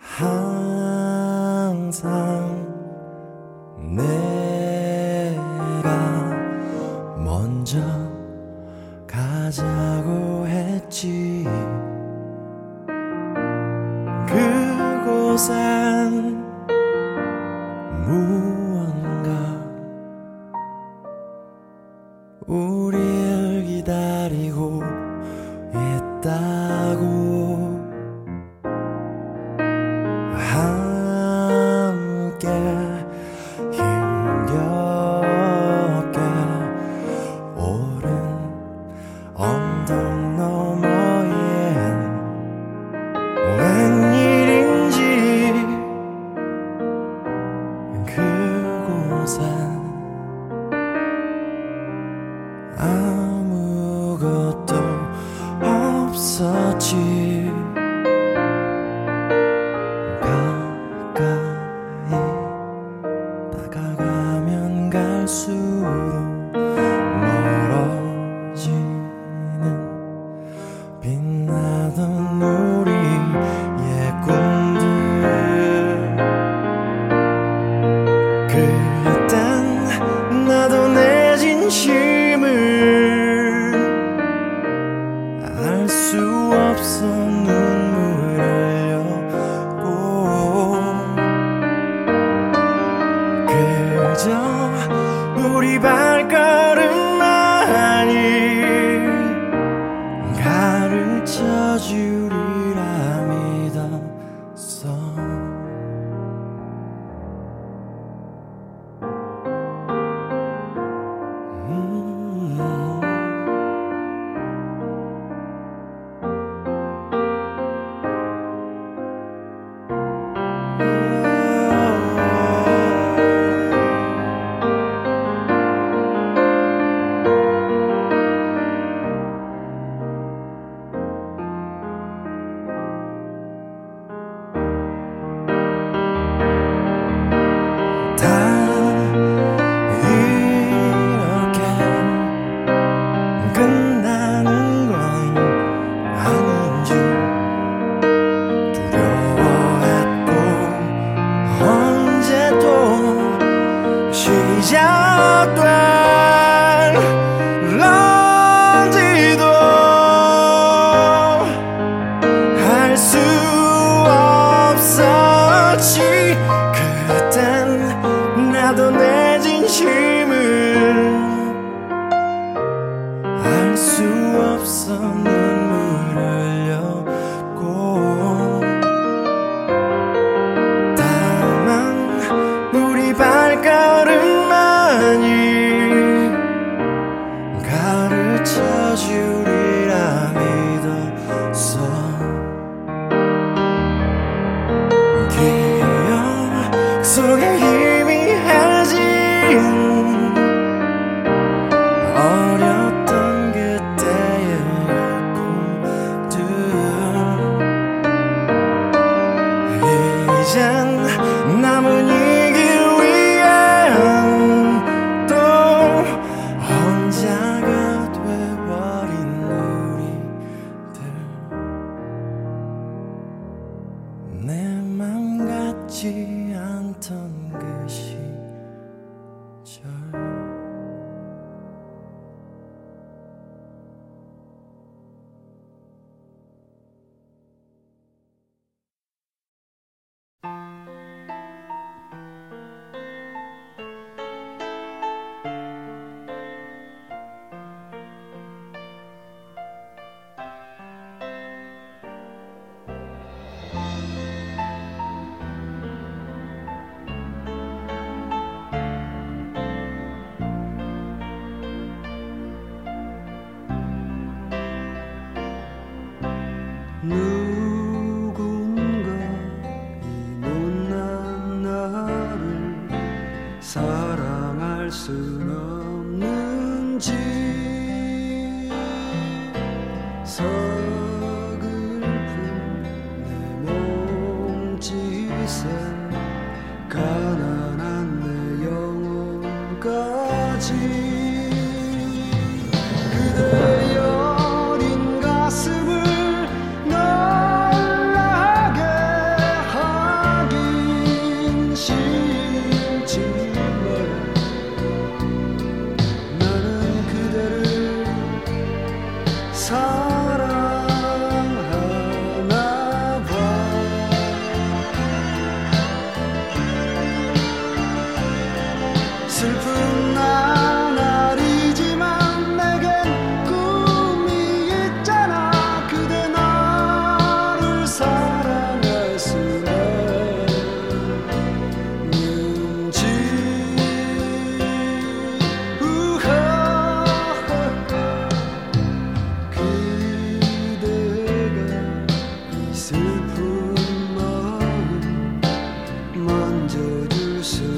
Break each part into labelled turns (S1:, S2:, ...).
S1: 항상 내 soon.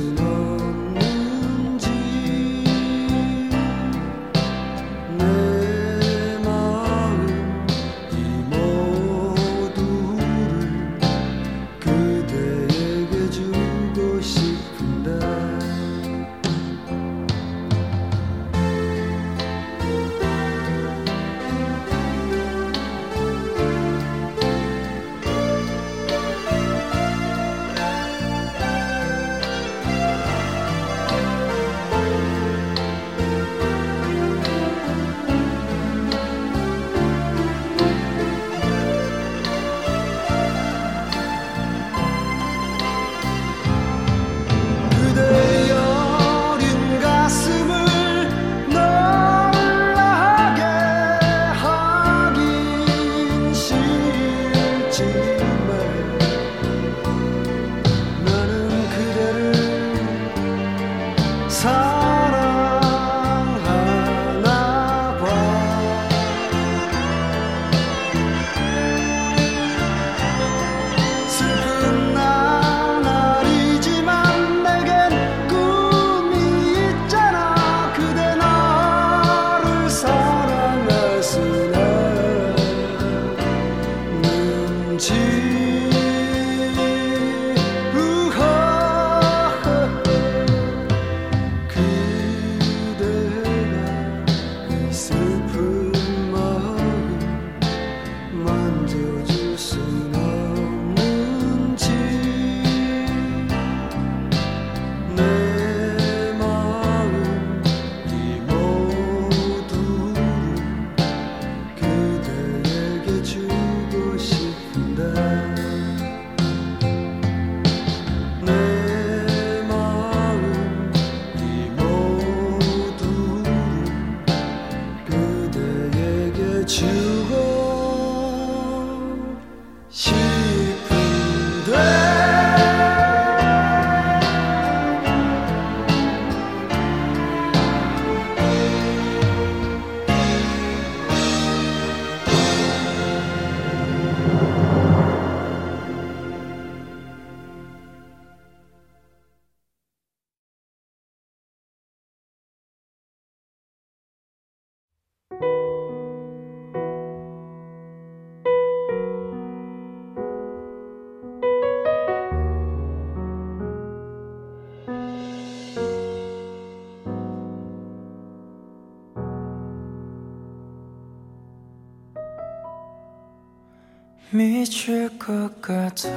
S1: 미칠 것 같아.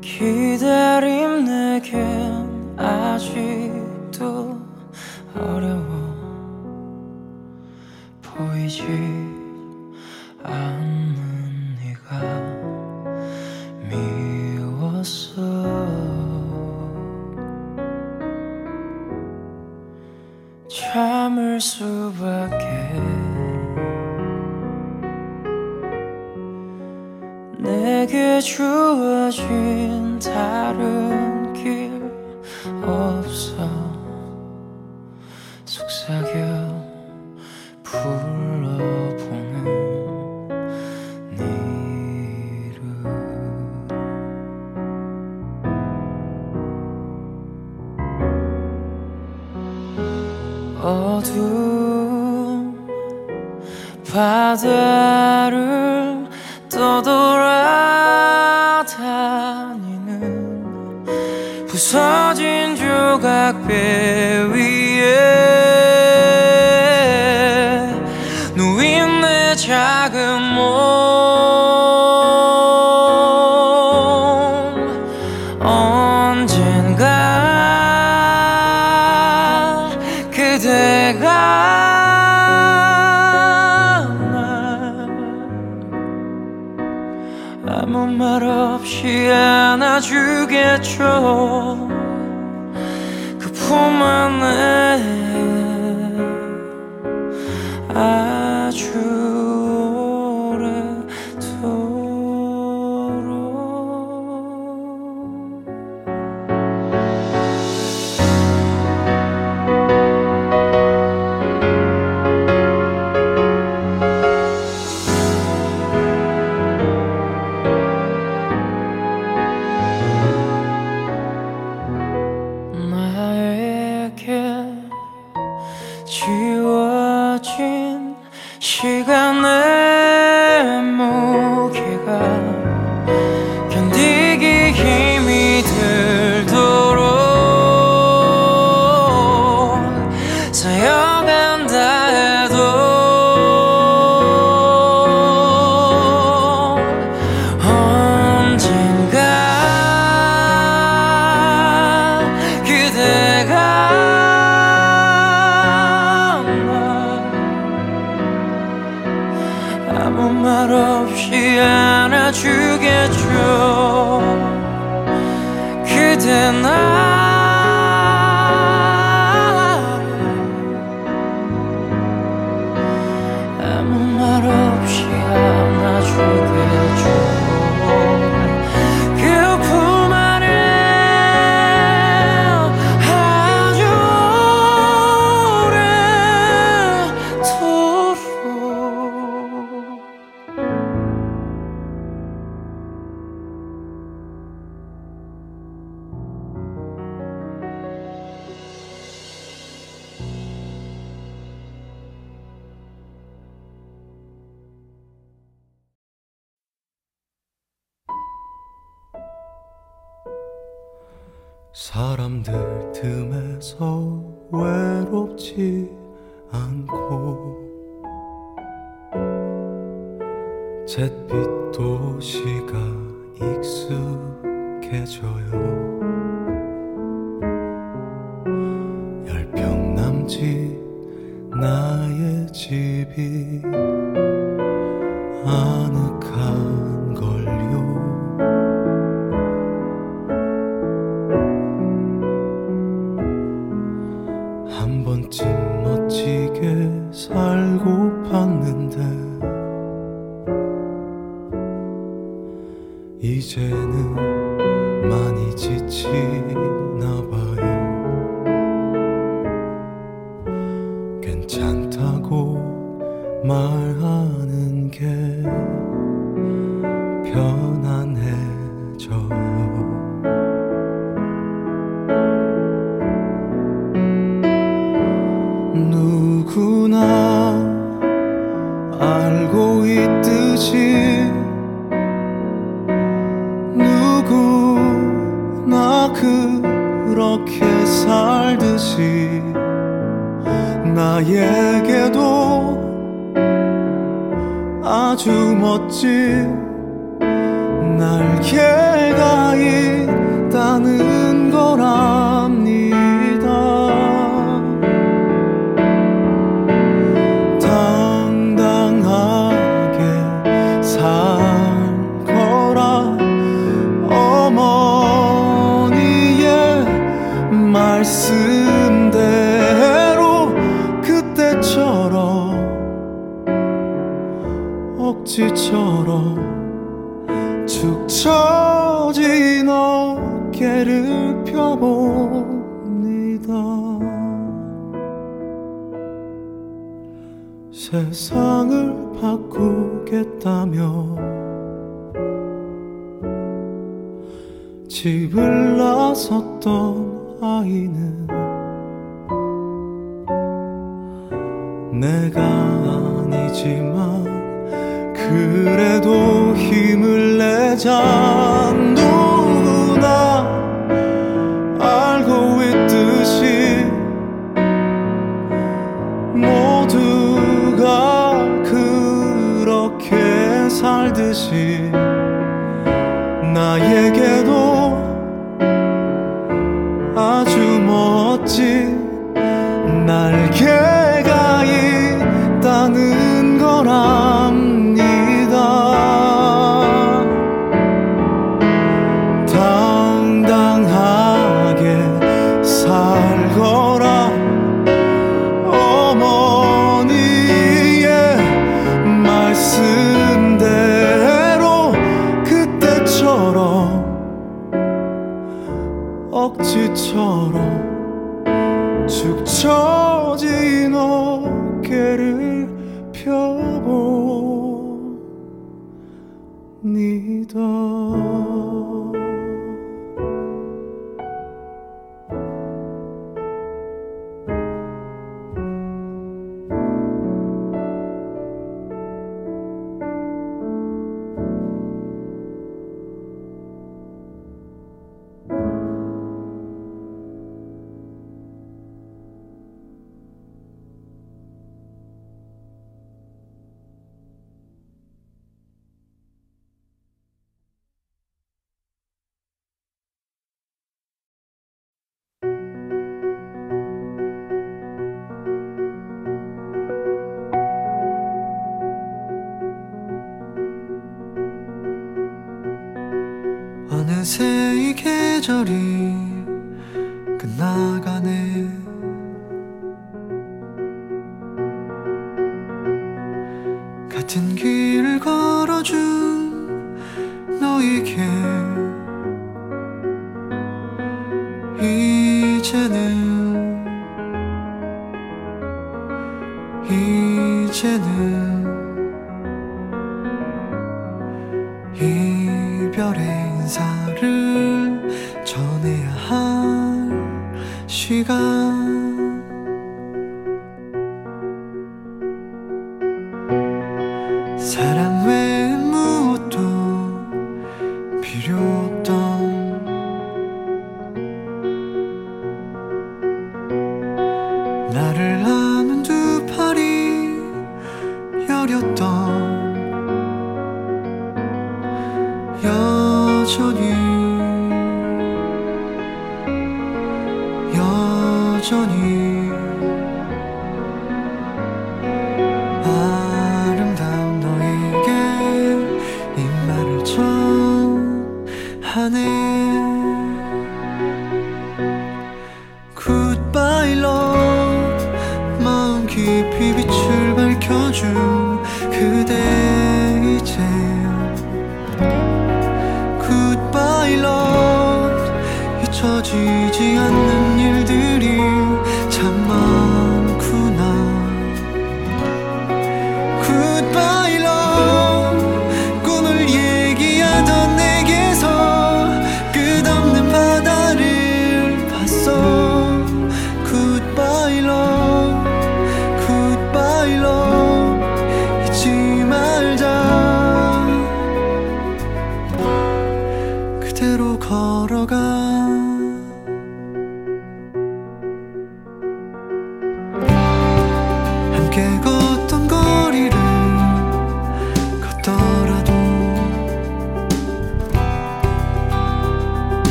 S1: 기다림 내겐 아직도 어려워. 어둠 바다를 떠돌아다니는 부서진 조각배 위에 멈춰. 그렇게 살듯이 나에게도 아주 멋진 날개가 있다는 세상을 바꾸겠다며 집을 나섰던 아이는 내가 아니지만 그래도 힘을 내자.
S2: 버렸던
S3: 여전히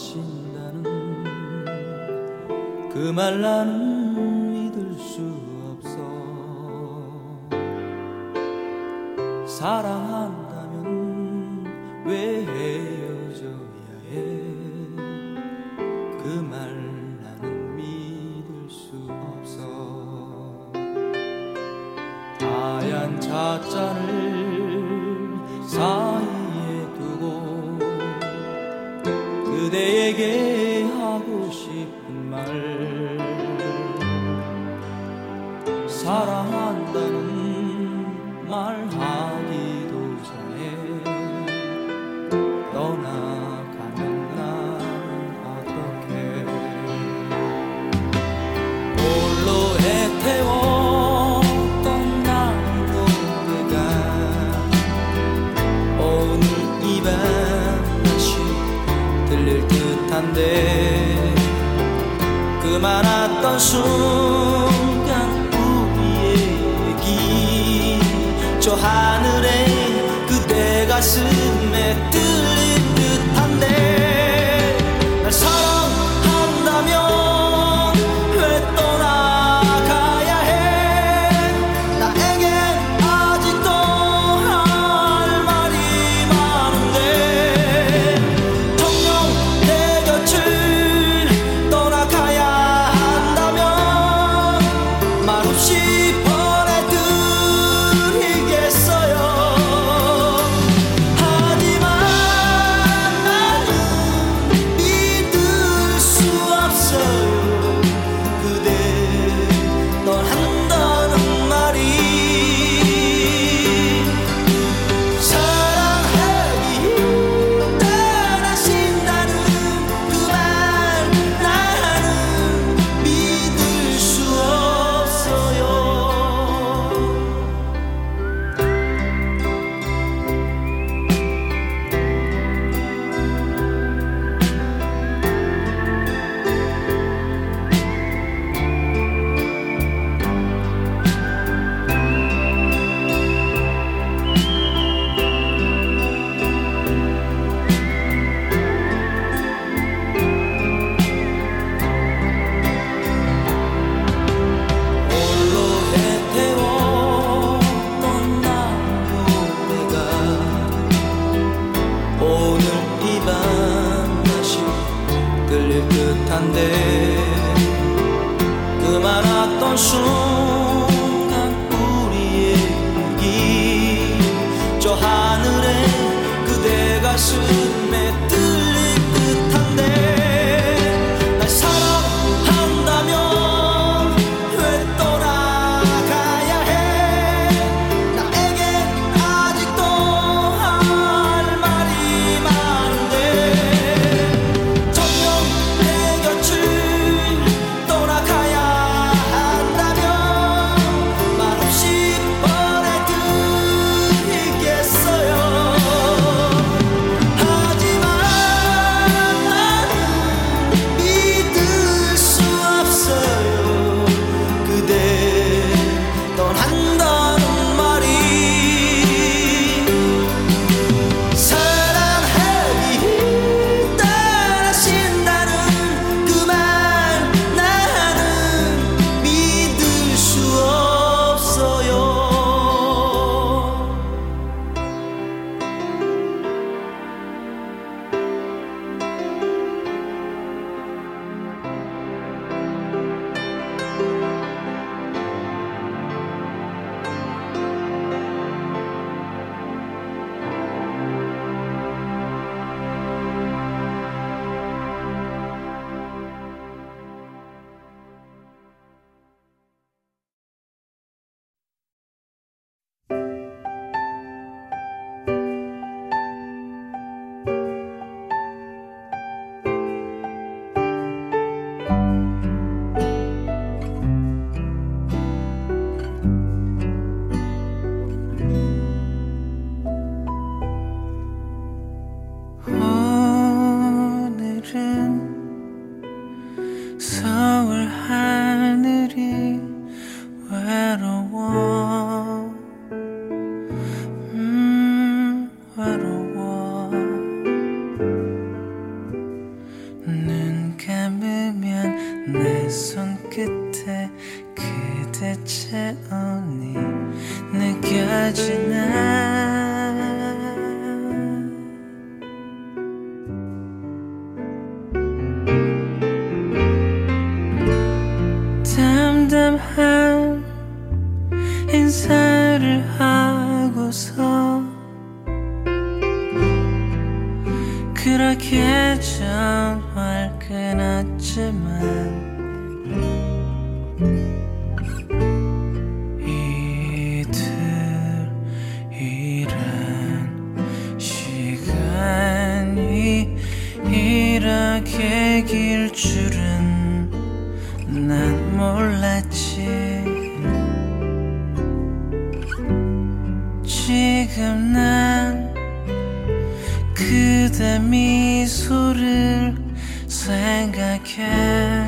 S3: 하신다는 그 말 나는 믿을 수 없어. 사랑한 순간 우리의 얘기. 저 하늘에 그대 가슴
S4: 지금 난 그대 미소를 생각해.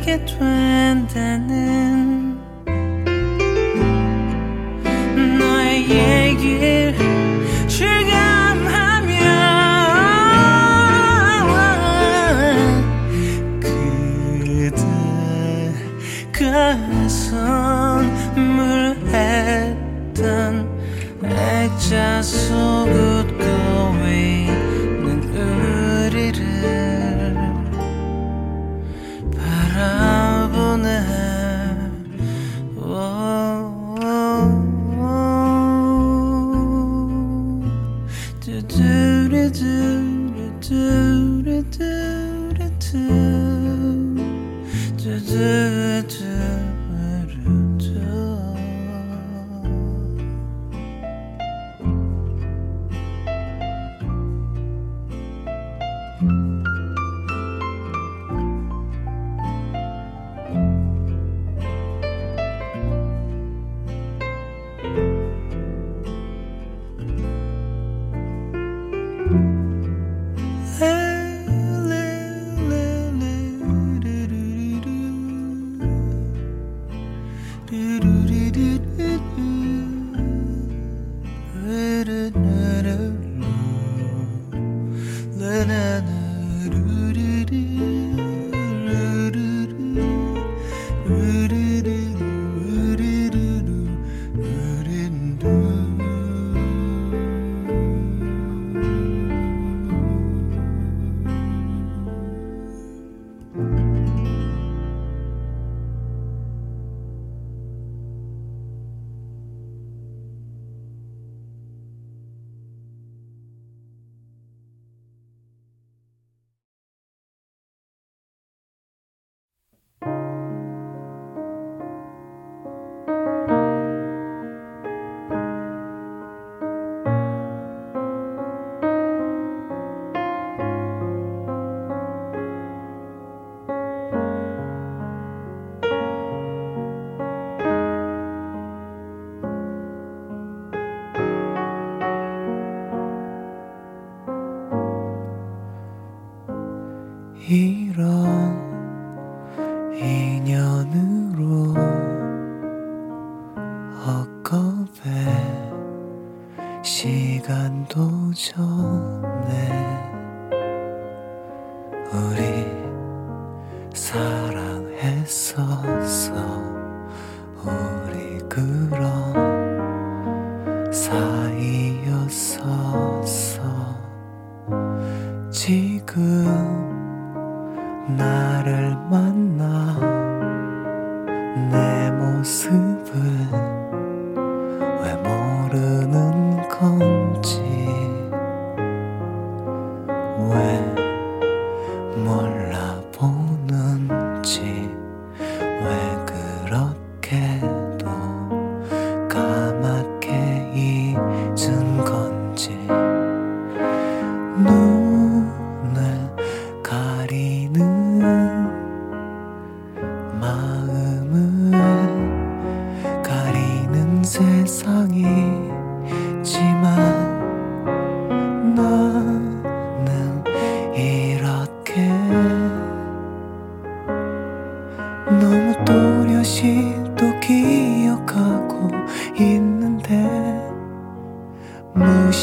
S1: 느끼게 된다는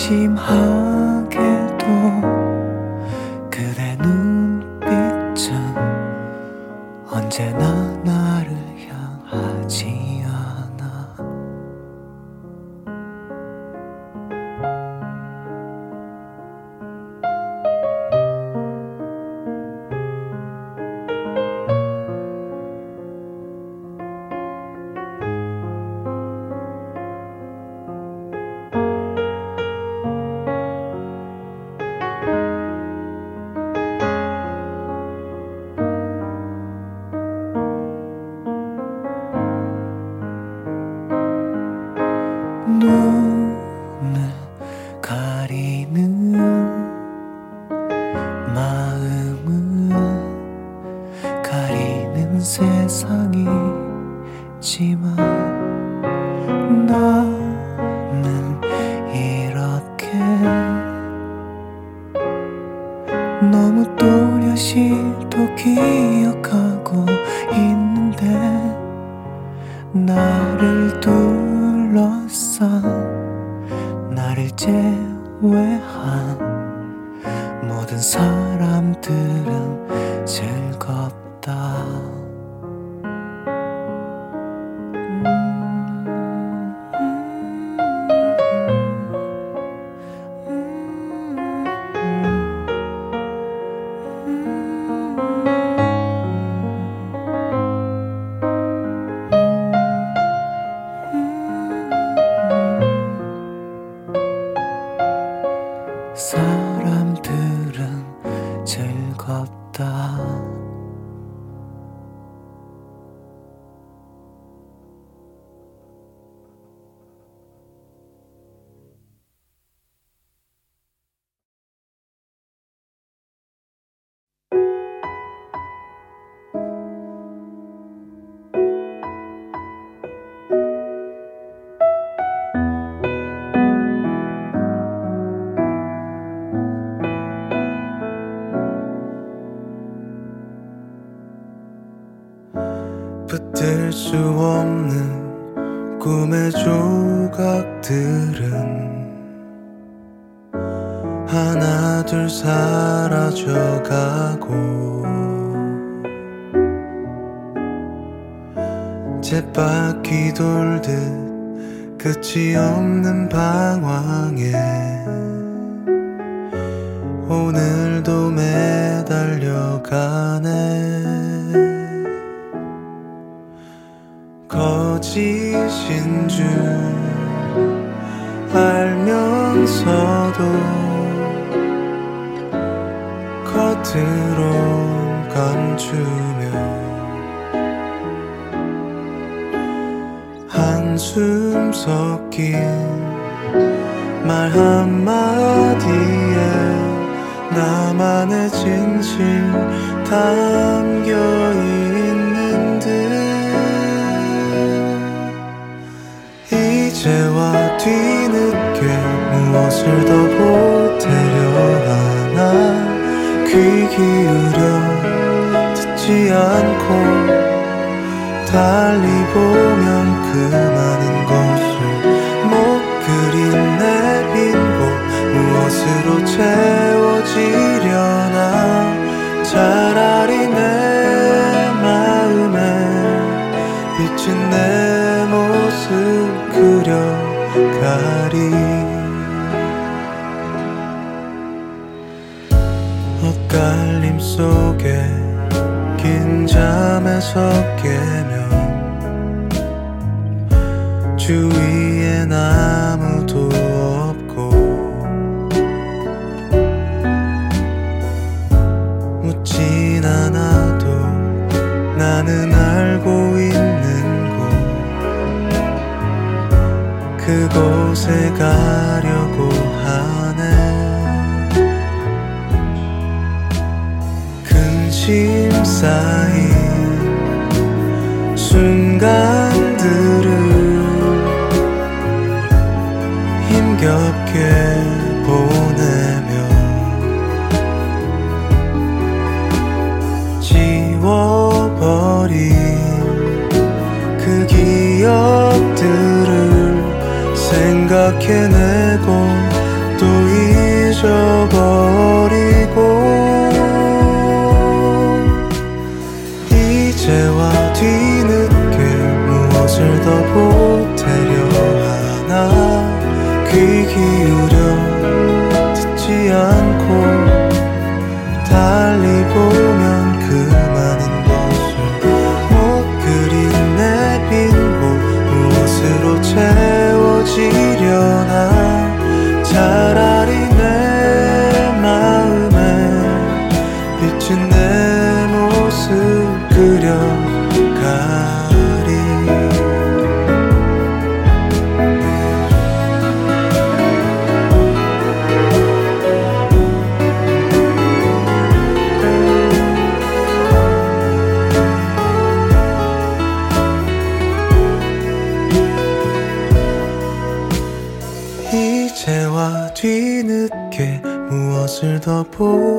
S2: 심하게도 그대 눈빛은 언제나
S1: 수 없는 꿈의 조각들은 하나 둘 사라져가고 쳇바퀴 돌듯 끝이 없는 방황에 오늘도 매달려가네 거짓인 줄 알면서도 겉으로 감추며 한숨 섞인 말 한마디에 나만의 진실 담겨 있 뒤늦게 무엇을 더 보태려 하나. 귀 기울여 듣지 않고 달리 보면 그 많은 것을 못 그린 내 빈곳 무엇으로 채워지려나. 차라리 내 마음에 비친 내 모습 그려 가리. 엇갈림 속에 긴 잠에서 깨면 주위엔 아무도 가려고 하네. 근심 쌓인 순간 생각해내고 또 잊어. 打破。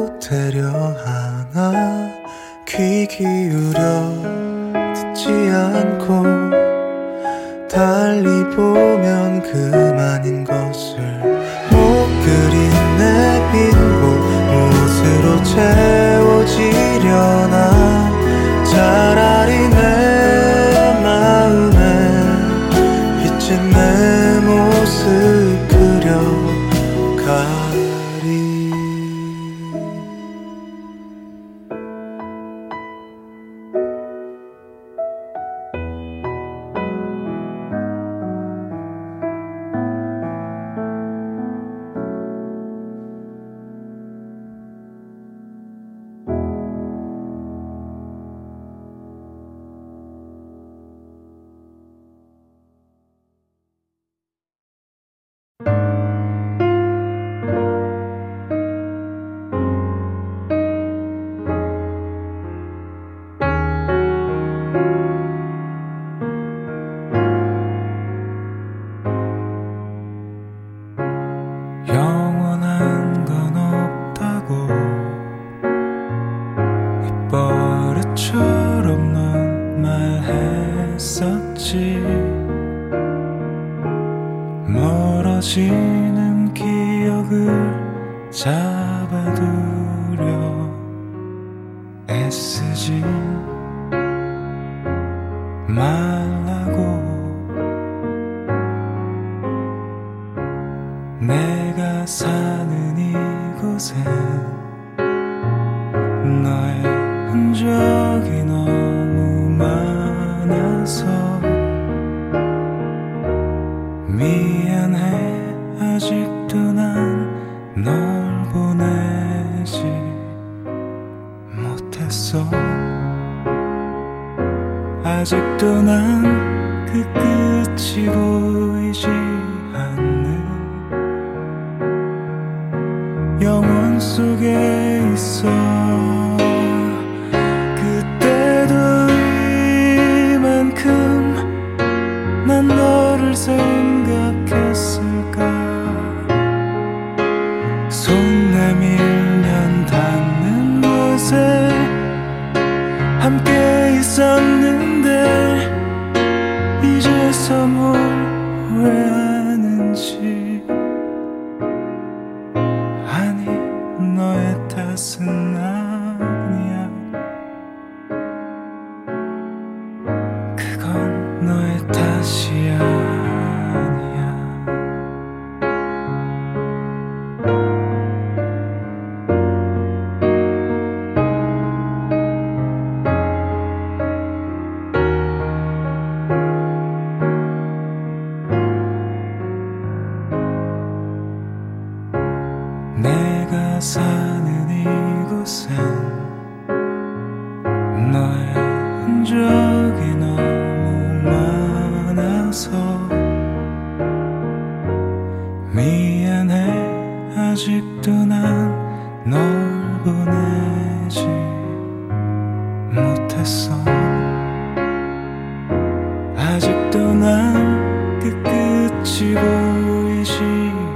S1: 보이지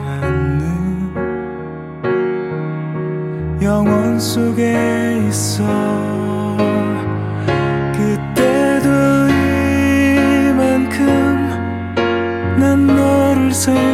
S2: 않는 영원 속에 있어. 그때도 이만큼 난 너를
S1: 사랑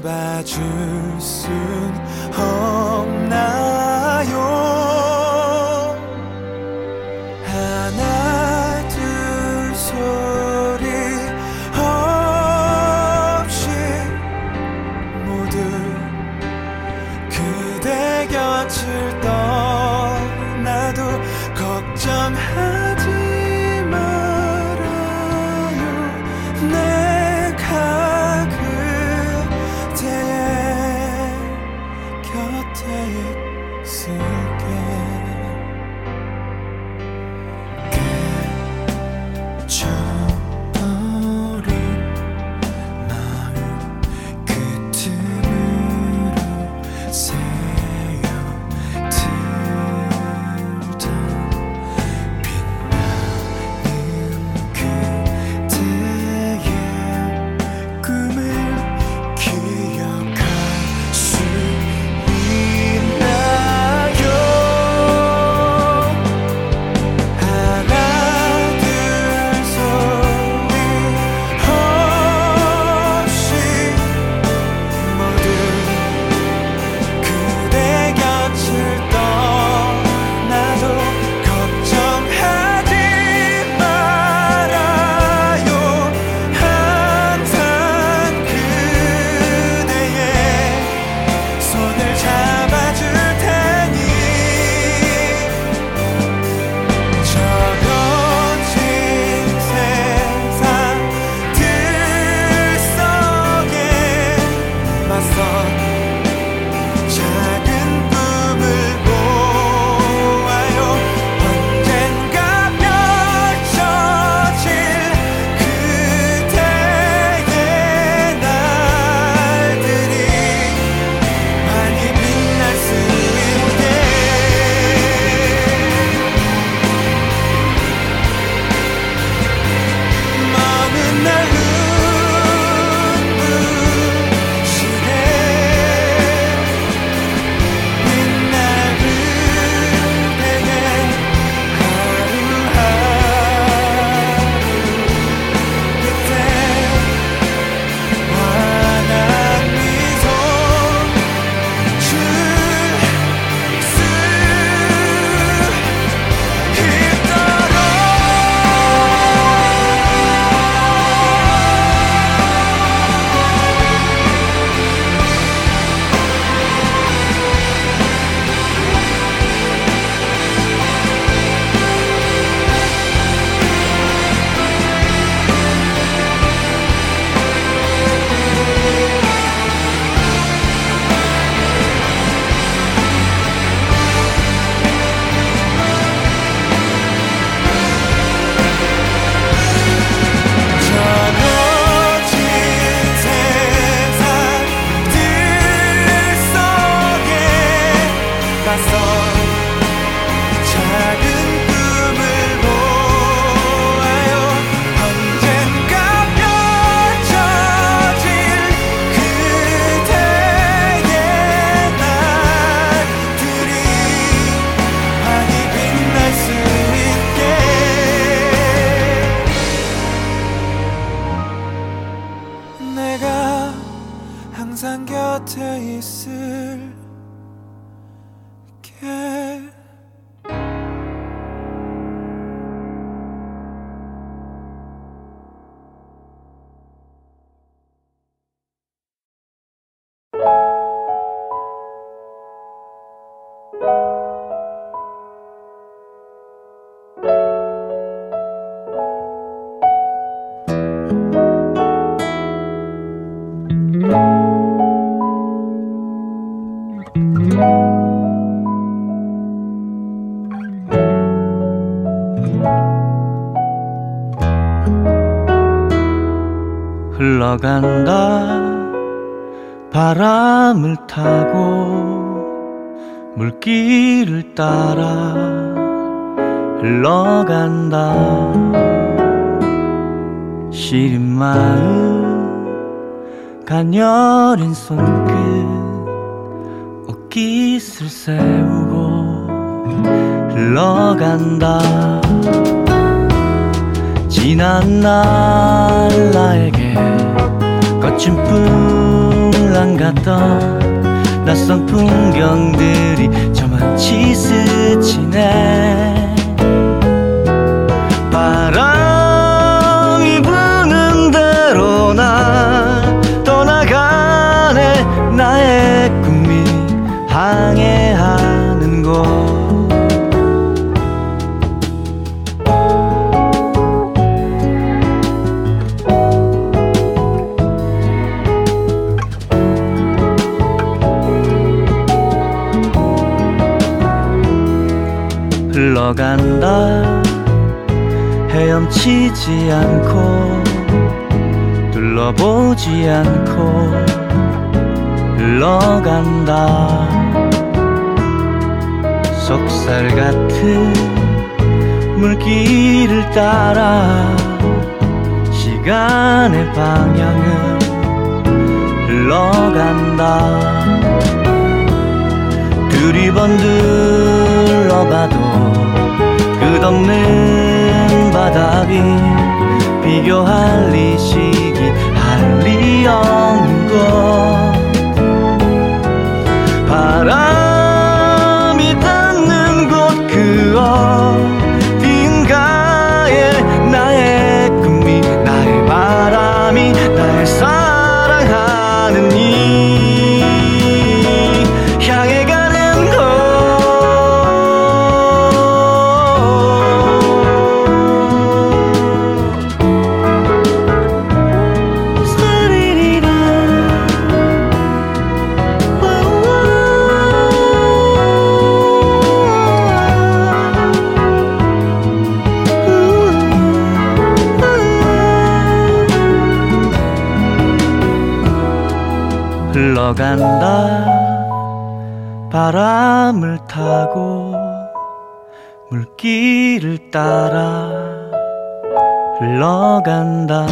S1: 잡아줄 순 없나 있을게 오지 않고 흘러간다. 속살 같은 물길을 따라 시간의 방향은 흘러간다. 두리 번들러봐도 끝없는 바닥이 비교할 리시 yang. 걸어간다. 바람을 타고 물길을 따라 흘러간다.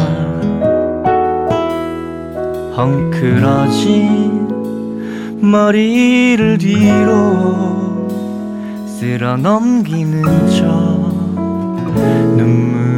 S1: 헝클어진 머리를 뒤로 쓸어 넘기는 척 눈물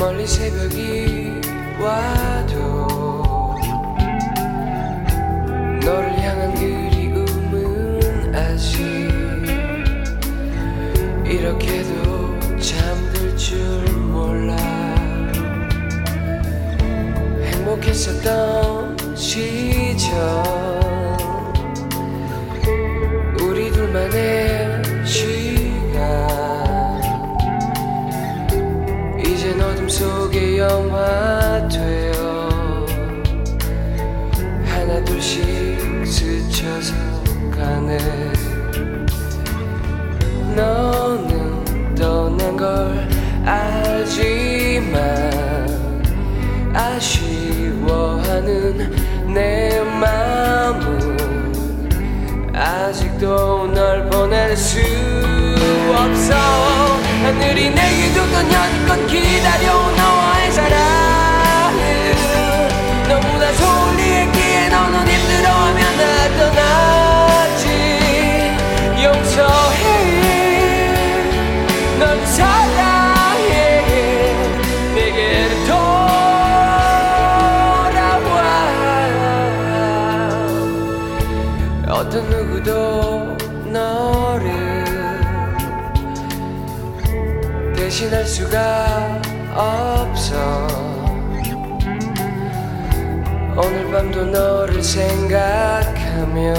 S3: 멀리 새벽이 와도 너를 향한 그리움은 아직 이렇게도 잠들 줄 몰라. 행복했었던 시절. 너는 떠난 걸 알지만 아쉬워하는 내 마음은 아직도 널 보낼 수 없어. 하늘이 내게 줬던 여지껏 기다려온 너와의 사랑. 날 수가 없어. 오늘 밤도 너를 생각하며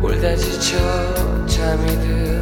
S3: 울다 지쳐 잠이 들